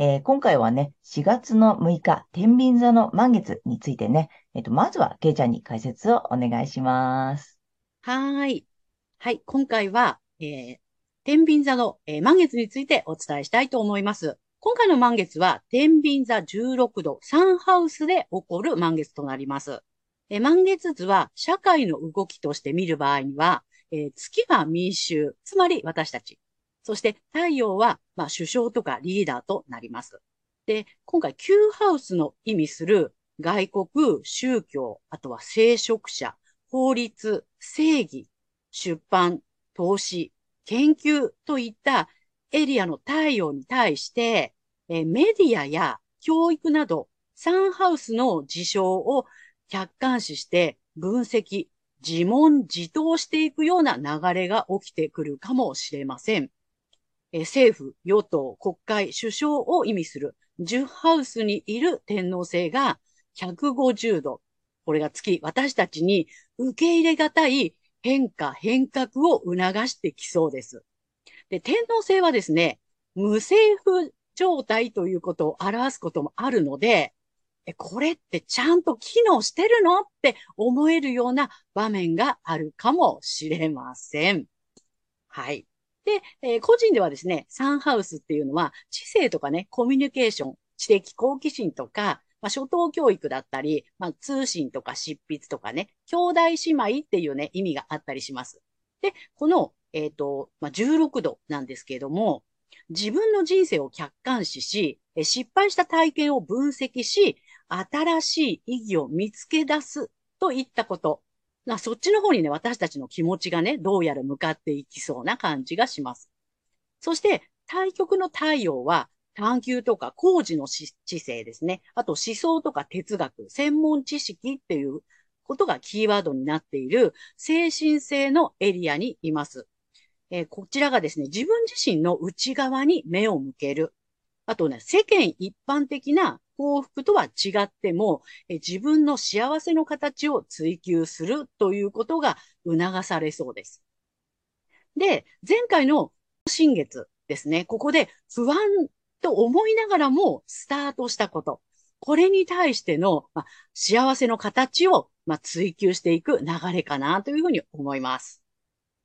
えー、今回はね、4月の6日、天秤座の満月についてね、えっ、ー、と、まずは、けいちゃんに解説をお願いします。はい。はい、今回は、えー、天秤座の、えー、満月についてお伝えしたいと思います。今回の満月は、天秤座16度、サンハウスで起こる満月となります。え満月図は、社会の動きとして見る場合には、えー、月は民衆、つまり私たち。そして太陽は、まあ、首相とかリーダーとなります。で、今回、Q ハウスの意味する外国、宗教、あとは聖職者、法律、正義、出版、投資、研究といったエリアの太陽に対して、えメディアや教育など、サンハウスの事象を客観視して分析、自問自答していくような流れが起きてくるかもしれません。え政府、与党、国会、首相を意味する10ハウスにいる天皇制が150度。これが月、私たちに受け入れがたい変化、変革を促してきそうです。で、天皇制はですね、無政府状態ということを表すこともあるので、これってちゃんと機能してるのって思えるような場面があるかもしれません。はい。で、えー、個人ではですね、サンハウスっていうのは、知性とかね、コミュニケーション、知的好奇心とか、まあ、初等教育だったり、まあ、通信とか執筆とかね、兄弟姉妹っていうね、意味があったりします。で、この、えっ、ー、と、まあ、16度なんですけれども、自分の人生を客観視し、失敗した体験を分析し、新しい意義を見つけ出すといったこと。そっちの方にね、私たちの気持ちがね、どうやら向かっていきそうな感じがします。そして、対極の太陽は、探求とか工事の知性ですね。あと思想とか哲学、専門知識っていうことがキーワードになっている精神性のエリアにいます。えー、こちらがですね、自分自身の内側に目を向ける。あとね、世間一般的な幸福とは違っても、え自分の幸せの形を追求するということが促されそうです。で、前回の新月ですね、ここで不安と思いながらもスタートしたこと。これに対しての、ま幸せの形を、ま追求していく流れかなというふうに思います。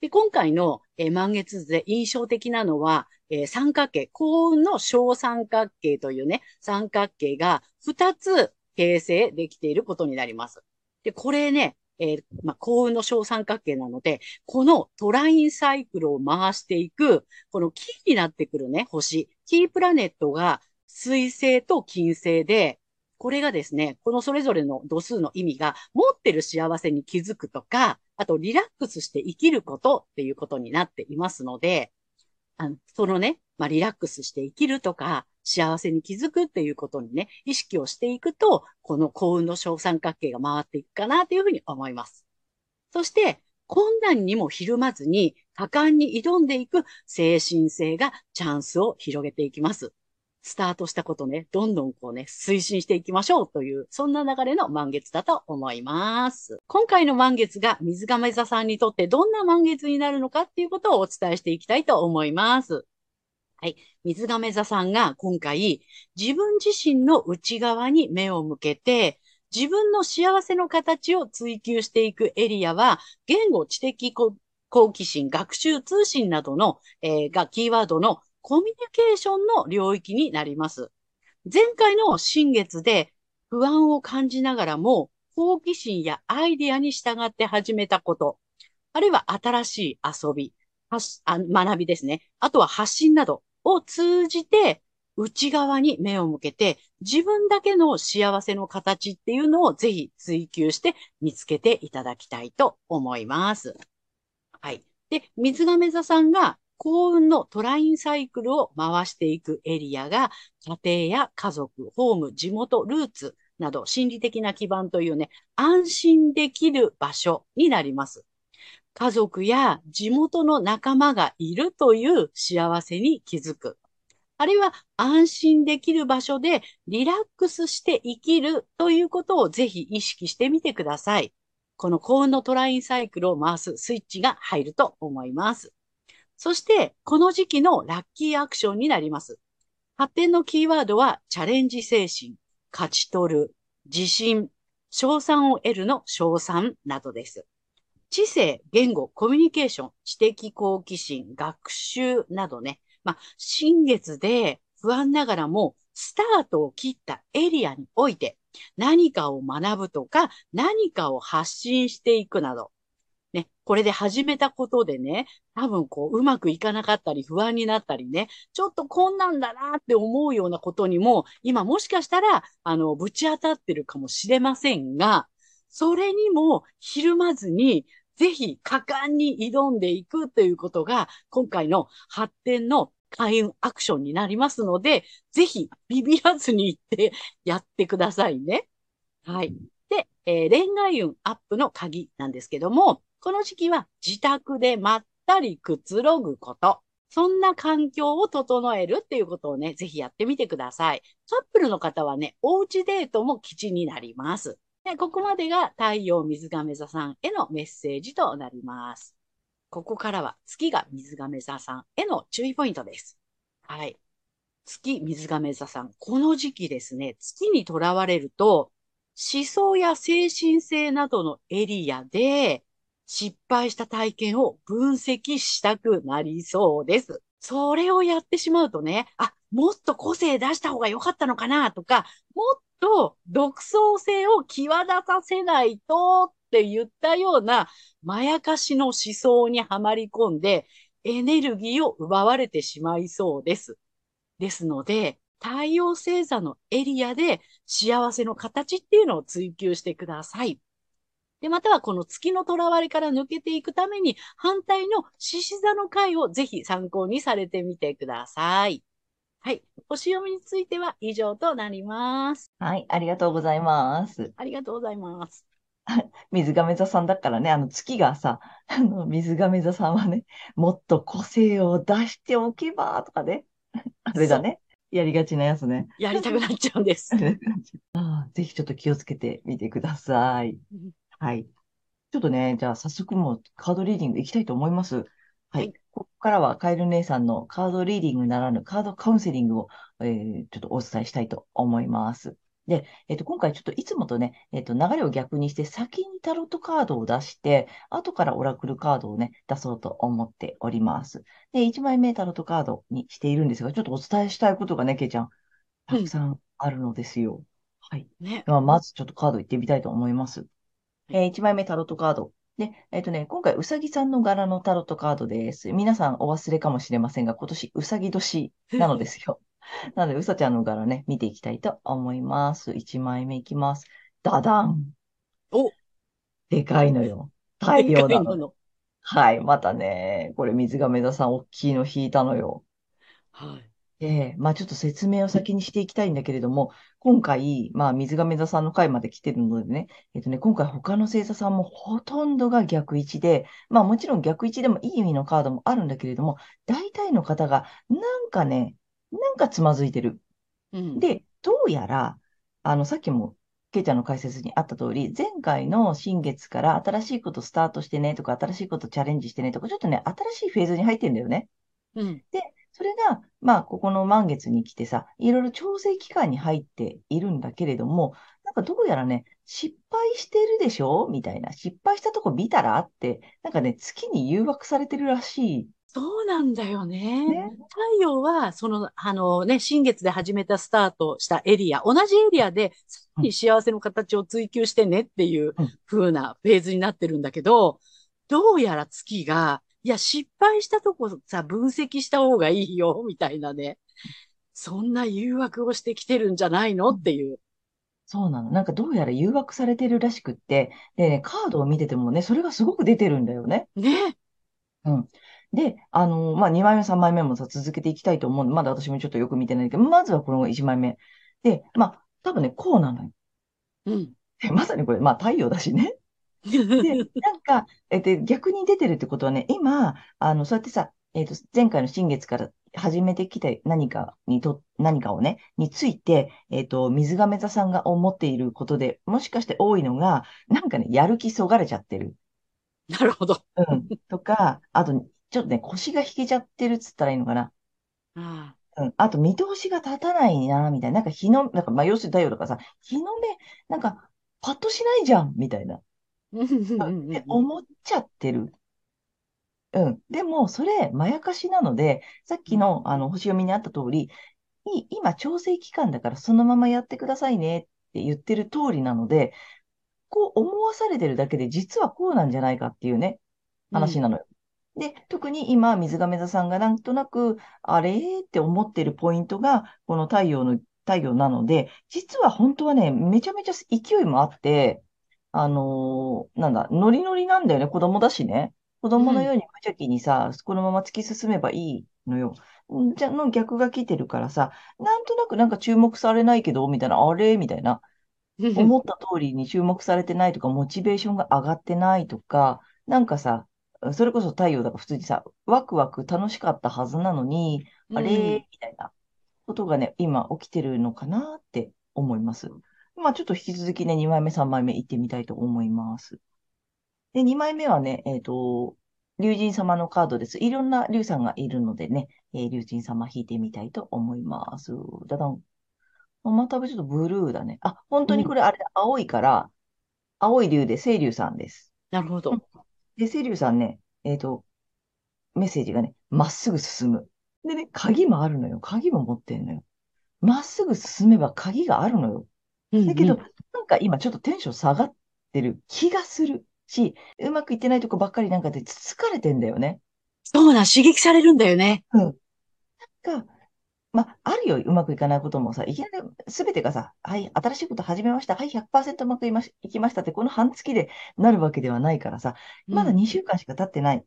で今回の、え満月図で印象的なのは、えー、三角形、幸運の小三角形というね、三角形が2つ形成できていることになります。で、これね、えー、まあ、幸運の小三角形なので、このトラインサイクルを回していく、このキーになってくるね、星、キープラネットが水星と金星で、これがですね、このそれぞれの度数の意味が持ってる幸せに気づくとか、あとリラックスして生きることっていうことになっていますので、あのそのね、まあ、リラックスして生きるとか、幸せに気づくっていうことにね、意識をしていくと、この幸運の小三角形が回っていくかなというふうに思います。そして、困難にもひるまずに、果敢に挑んでいく精神性がチャンスを広げていきます。スタートしたことね、どんどんこうね、推進していきましょうという、そんな流れの満月だと思います。今回の満月が水亀座さんにとってどんな満月になるのかっていうことをお伝えしていきたいと思います。はい。水亀座さんが今回、自分自身の内側に目を向けて、自分の幸せの形を追求していくエリアは、言語、知的好奇心、学習、通信などの、えー、がキーワードのコミュニケーションの領域になります。前回の新月で不安を感じながらも、好奇心やアイディアに従って始めたこと、あるいは新しい遊び、発あ学びですね。あとは発信などを通じて、内側に目を向けて、自分だけの幸せの形っていうのをぜひ追求して見つけていただきたいと思います。はい。で、水亀座さんが幸運のトラインサイクルを回していくエリアが、家庭や家族、ホーム、地元、ルーツなど心理的な基盤というね、安心できる場所になります。家族や地元の仲間がいるという幸せに気づく。あるいは安心できる場所でリラックスして生きるということをぜひ意識してみてください。この幸運のトラインサイクルを回すスイッチが入ると思います。そして、この時期のラッキーアクションになります。発展のキーワードは、チャレンジ精神、勝ち取る、自信、賞賛を得るの賞賛などです。知性、言語、コミュニケーション、知的好奇心、学習などね。まあ、新月で不安ながらも、スタートを切ったエリアにおいて、何かを学ぶとか、何かを発信していくなど、これで始めたことでね、多分こう、うまくいかなかったり、不安になったりね、ちょっとこんなんだなって思うようなことにも、今もしかしたら、あの、ぶち当たってるかもしれませんが、それにもひるまずに、ぜひ果敢に挑んでいくということが、今回の発展の開運アクションになりますので、ぜひビビらずに行ってやってくださいね。はい。で、えー恋愛運アップの鍵なんですけども、この時期は自宅でまったりくつろぐこと。そんな環境を整えるっていうことをね、ぜひやってみてください。カップルの方はね、おうちデートも基地になります。でここまでが太陽水亀座さんへのメッセージとなります。ここからは月が水亀座さんへの注意ポイントです。はい。月水亀座さん。この時期ですね、月にとらわれると、思想や精神性などのエリアで失敗した体験を分析したくなりそうです。それをやってしまうとね、あ、もっと個性出した方が良かったのかなとか、もっと独創性を際立たせないとって言ったようなまやかしの思想にはまり込んでエネルギーを奪われてしまいそうです。ですので、太陽星座のエリアで幸せの形っていうのを追求してください。で、またはこの月の囚われから抜けていくために反対の獅子座の回をぜひ参考にされてみてください。はい。星読みについては以上となります。はい、ありがとうございます。ありがとうございます。水亀座さんだからね、あの月がさ、あの水亀座さんはね、もっと個性を出しておけばとかね、あれだね、やりがちなやつね。やりたくなっちゃうんです。ああぜひちょっと気をつけてみてください。はい。ちょっとね、じゃあ早速もうカードリーディングいきたいと思います。ははいい。ここからはカエル姉さんのカードリーディングならぬカードカウンセリングを、えーちょっとお伝えしたいと思います。で、えっと、今回ちょっといつもとね、えっと、流れを逆にして先にタロットカードを出して、後からオラクルカードをね、出そうと思っております。で、1枚目タロットカードにしているんですが、ちょっとお伝えしたいことがね、ケイちゃん、たくさんあるのですよ。はい。ね。まあ、まずちょっとカードいってみたいと思います。えー、1枚目タロットカード。で、えっとね、今回、うさぎさんの柄のタロットカードです。皆さんお忘れかもしれませんが、今年うさぎ年なのですよ。なので、うさちゃんの柄ね、見ていきたいと思います。1枚目いきます。ダダンおでかいのよ。太陽なの。はい、またね、これ水亀座さん大きいの引いたのよ。はい。で、まあちょっと説明を先にしていきたいんだけれども、今回、まあ水亀座さんの回まで来てるのでね、えっとね、今回他の星座さんもほとんどが逆位置で、まあもちろん逆位置でもいい意味のカードもあるんだけれども、大体の方がなんかね、なんかつまずいてる。うん。で、どうやら、あの、さっきも、ケイちゃんの解説にあった通り、前回の新月から新しいことスタートしてねとか、新しいことチャレンジしてねとか、ちょっとね、新しいフェーズに入ってんだよね。うん。それが、まあ、ここの満月に来てさ、いろいろ調整期間に入っているんだけれども、なんかどうやらね、失敗してるでしょ？みたいな。失敗したとこ見たら？って、なんかね、月に誘惑されてるらしいそうなんだよね。ね。太陽は、その、あのね、新月で始めたスタートしたエリア、同じエリアで、さらに幸せの形を追求してねっていううん風なフェーズになってるんだけど、どうやら月が、いや、失敗したとこさ、分析した方がいいよ、みたいなね。そんな誘惑をしてきてるんじゃないの？っていう。そうなの。なんかどうやら誘惑されてるらしくって、でね、カードを見ててもね、それがすごく出てるんだよね。ね。うん。で、あのまあ、2枚目、3枚目もさ、続けていきたいと思うんで、まだ私もちょっとよく見てないけど、まずはこの1枚目。で、まあ、多分ね、こうなのよ。うん。でまさにこれ、まあ、太陽だしね。で、なんか、えっと、逆に出てるってことはね、今、あの、そうやってさ、えっと、前回の新月から始めてきた何かにと、何かをね、について、えっと、水亀座さんが思っていることで、もしかして多いのが、なんかね、やる気そがれちゃってる。なるほど。うん。とか、あと、ちょっとね、腰が引けちゃってるっつったらいいのかな。あうん。あと、見通しが立たないな、みたいな。なんか日の、なんか、まあ、要するに太陽とかさ、日の目、なんか、パッとしないじゃん、みたいな。って思っちゃってる。うん。でも、それ、まやかしなので、さっきの、あの、星読みにあった通り、い今、調整期間だから、そのままやってくださいねって言ってる通りなので、こう思わされてるだけで、実はこうなんじゃないかっていうね、話なのよ。で、特に今、水亀座さんがなんとなく、あれって思ってるポイントが、この太陽の、太陽なので、実は本当はね、めちゃめちゃ勢いもあって、あのーなんだ、ノリノリなんだよね、子供だしね。子供のように無邪気にさ、このまま突き進めばいいのよ。んじゃ、の逆が来てるからさ、なんとなくなんか注目されないけど、みたいな、あれ？みたいな。うん思った通りに注目されてないとか、モチベーションが上がってないとか、なんかさ、それこそ太陽だから普通にさ、ワクワク楽しかったはずなのに、あれ？みたいなことがね、今起きてるのかなって思います。まあちょっと引き続きね、2枚目、3枚目行ってみたいと思います。で、2枚目はね、えっと、竜神様のカードです。いろんな竜さんがいるのでね、えー竜神様引いてみたいと思います。だだん。またちょっとブルーだね。あ、本当にこれあれだ、青いから、青い竜で清竜さんです。なるほど。で、清流さんね、えっと、メッセージがね、まっすぐ進む。でね、鍵もあるのよ。鍵も持ってんのよ。まっすぐ進めば鍵があるのよ。だけど、なんか今ちょっとテンション下がってる気がするし、うまくいってないとこばっかりなんかでつつかれてんだよね。そうな、刺激されるんだよね。が、まあ、あるよ、うまくいかないこともさ、いきなり全てがさ、はい、新しいこと始めました。はい、100%うまくいましいきましたって、この半月でなるわけではないからさ、まだ2週間しか経ってない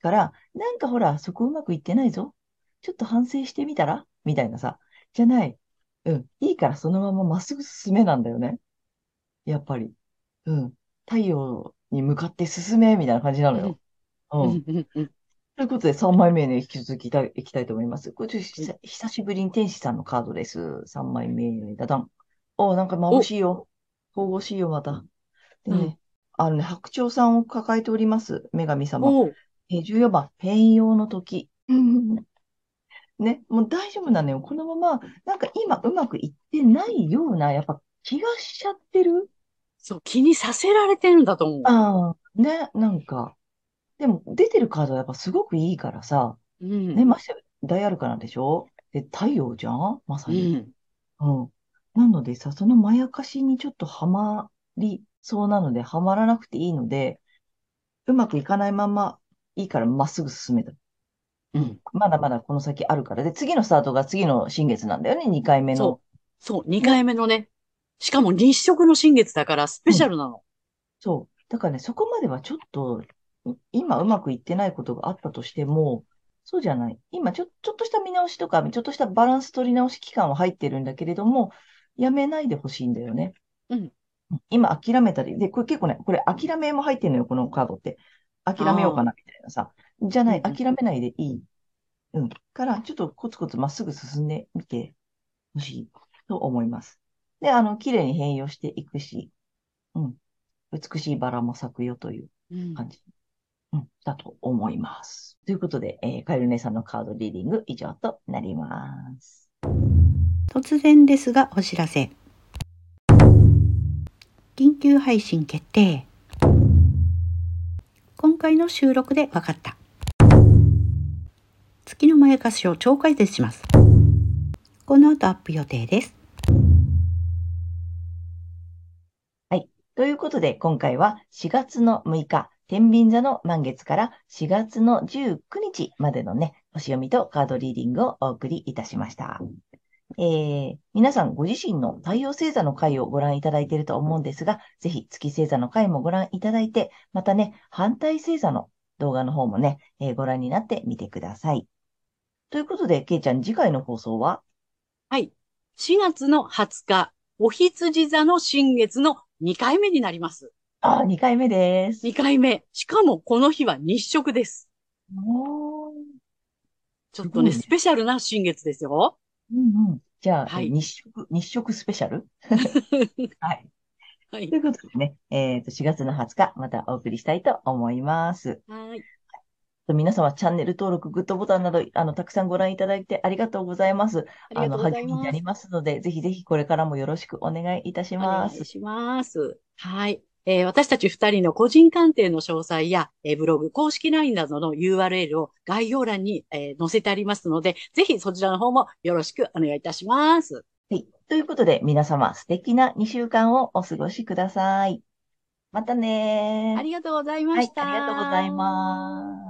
から、なんかほら、そこうまくいってないぞ。ちょっと反省してみたら？みたいなさ、じゃない。うん。いいからそのまままっすぐ進めなんだよね。やっぱり。うん。太陽に向かって進めみたいな感じなのよ。う。うんんうんうんということで、3枚目ね、引き続きいたいきたいと思います。これちょっと久久しぶりに天使さんのカードです。3枚目、ダダン。おなんか眩しいよ。神々しいよ、また。でね、うんあのね、白鳥さんを抱えております。女神様。おうえー14番、変容の時。ね、もう大丈夫なのよ。このまま、なんか今うまくいってないような、やっぱ気がしちゃってる？そう、気にさせられてるんだと思う。ああ、ね、なんか。でも、出てるカードはやっぱすごくいいからさ、うん。ね、ましてや大アルカナでしょ？で、太陽じゃん？まさうに。ん。うん。なのでさ、そのまやかしにちょっとハマりそうなので、ハマらなくていいので、うまくいかないままいいからまっすぐ進めた。うん。まだまだこの先あるから。で、次のスタートが次の新月なんだよね、2回目の。そう。そう、2回目のね。しかも日食の新月だからスペシャルなの。そう。だからね、そこまではちょっと、い今うまくいってないことがあったとしても、そうじゃない。今ちょ、ちょっとした見直しとか、ちょっとしたバランス取り直し期間は入ってるんだけれども、やめないでほしいんだよね。うん。今諦めたり、で、これ結構ね、これ諦めも入ってるのよ、このカードって。諦めようかな、みたいなさ。じゃない、うんうん諦めないでいい。うん。から、ちょっとコツコツまっすぐ進んでみてほしいと思います。で、あの、綺麗に変容していくし、うん。美しいバラも咲くよといううん感じ。うん、だと思います。ということで、えーカエル姉さんのカードリーディング以上となります。突然ですがお知らせ。緊急配信決定。回の収録で分かった。月のまやかしを超解説します。この後アップ予定です。はいということで、今回は4月の6日、天秤座の満月から4月の19日までのね、星読みとカードリーディングをお送りいたしました。えー、皆さんご自身の太陽星座の回をご覧いただいていると思うんですが、ぜひ月星座の回もご覧いただいて、またね、反対星座の動画の方もね、えー、ご覧になってみてください。ということで、けいちゃん、次回の放送は？はい。4月の20日、お羊座の新月の2回目になります。ああ、2回目です。2回目。しかもこの日は日食です。おちょっとね、ねスペシャルな新月ですよ。うんうん。じゃあ、はい、日食、日食スペシャル？はい。はい。ということでね、えっ、ー、と、4月の20日、またお送りしたいと思います。はい。皆様、チャンネル登録、グッドボタンなど、あの、たくさんご覧いただいてありがとうございます。あの、励みになりますので、ぜひぜひこれからもよろしくお願いいたします。お願いします。はい。えー、私たち二人の個人鑑定の詳細や、えー、ブログ、公式 LINE などの URL を概要欄に、えー、載せてありますので、ぜひそちらの方もよろしくお願いいたします。はい。ということで、皆様素敵な2週間をお過ごしください。またねありがとうございました。はい、ありがとうございます。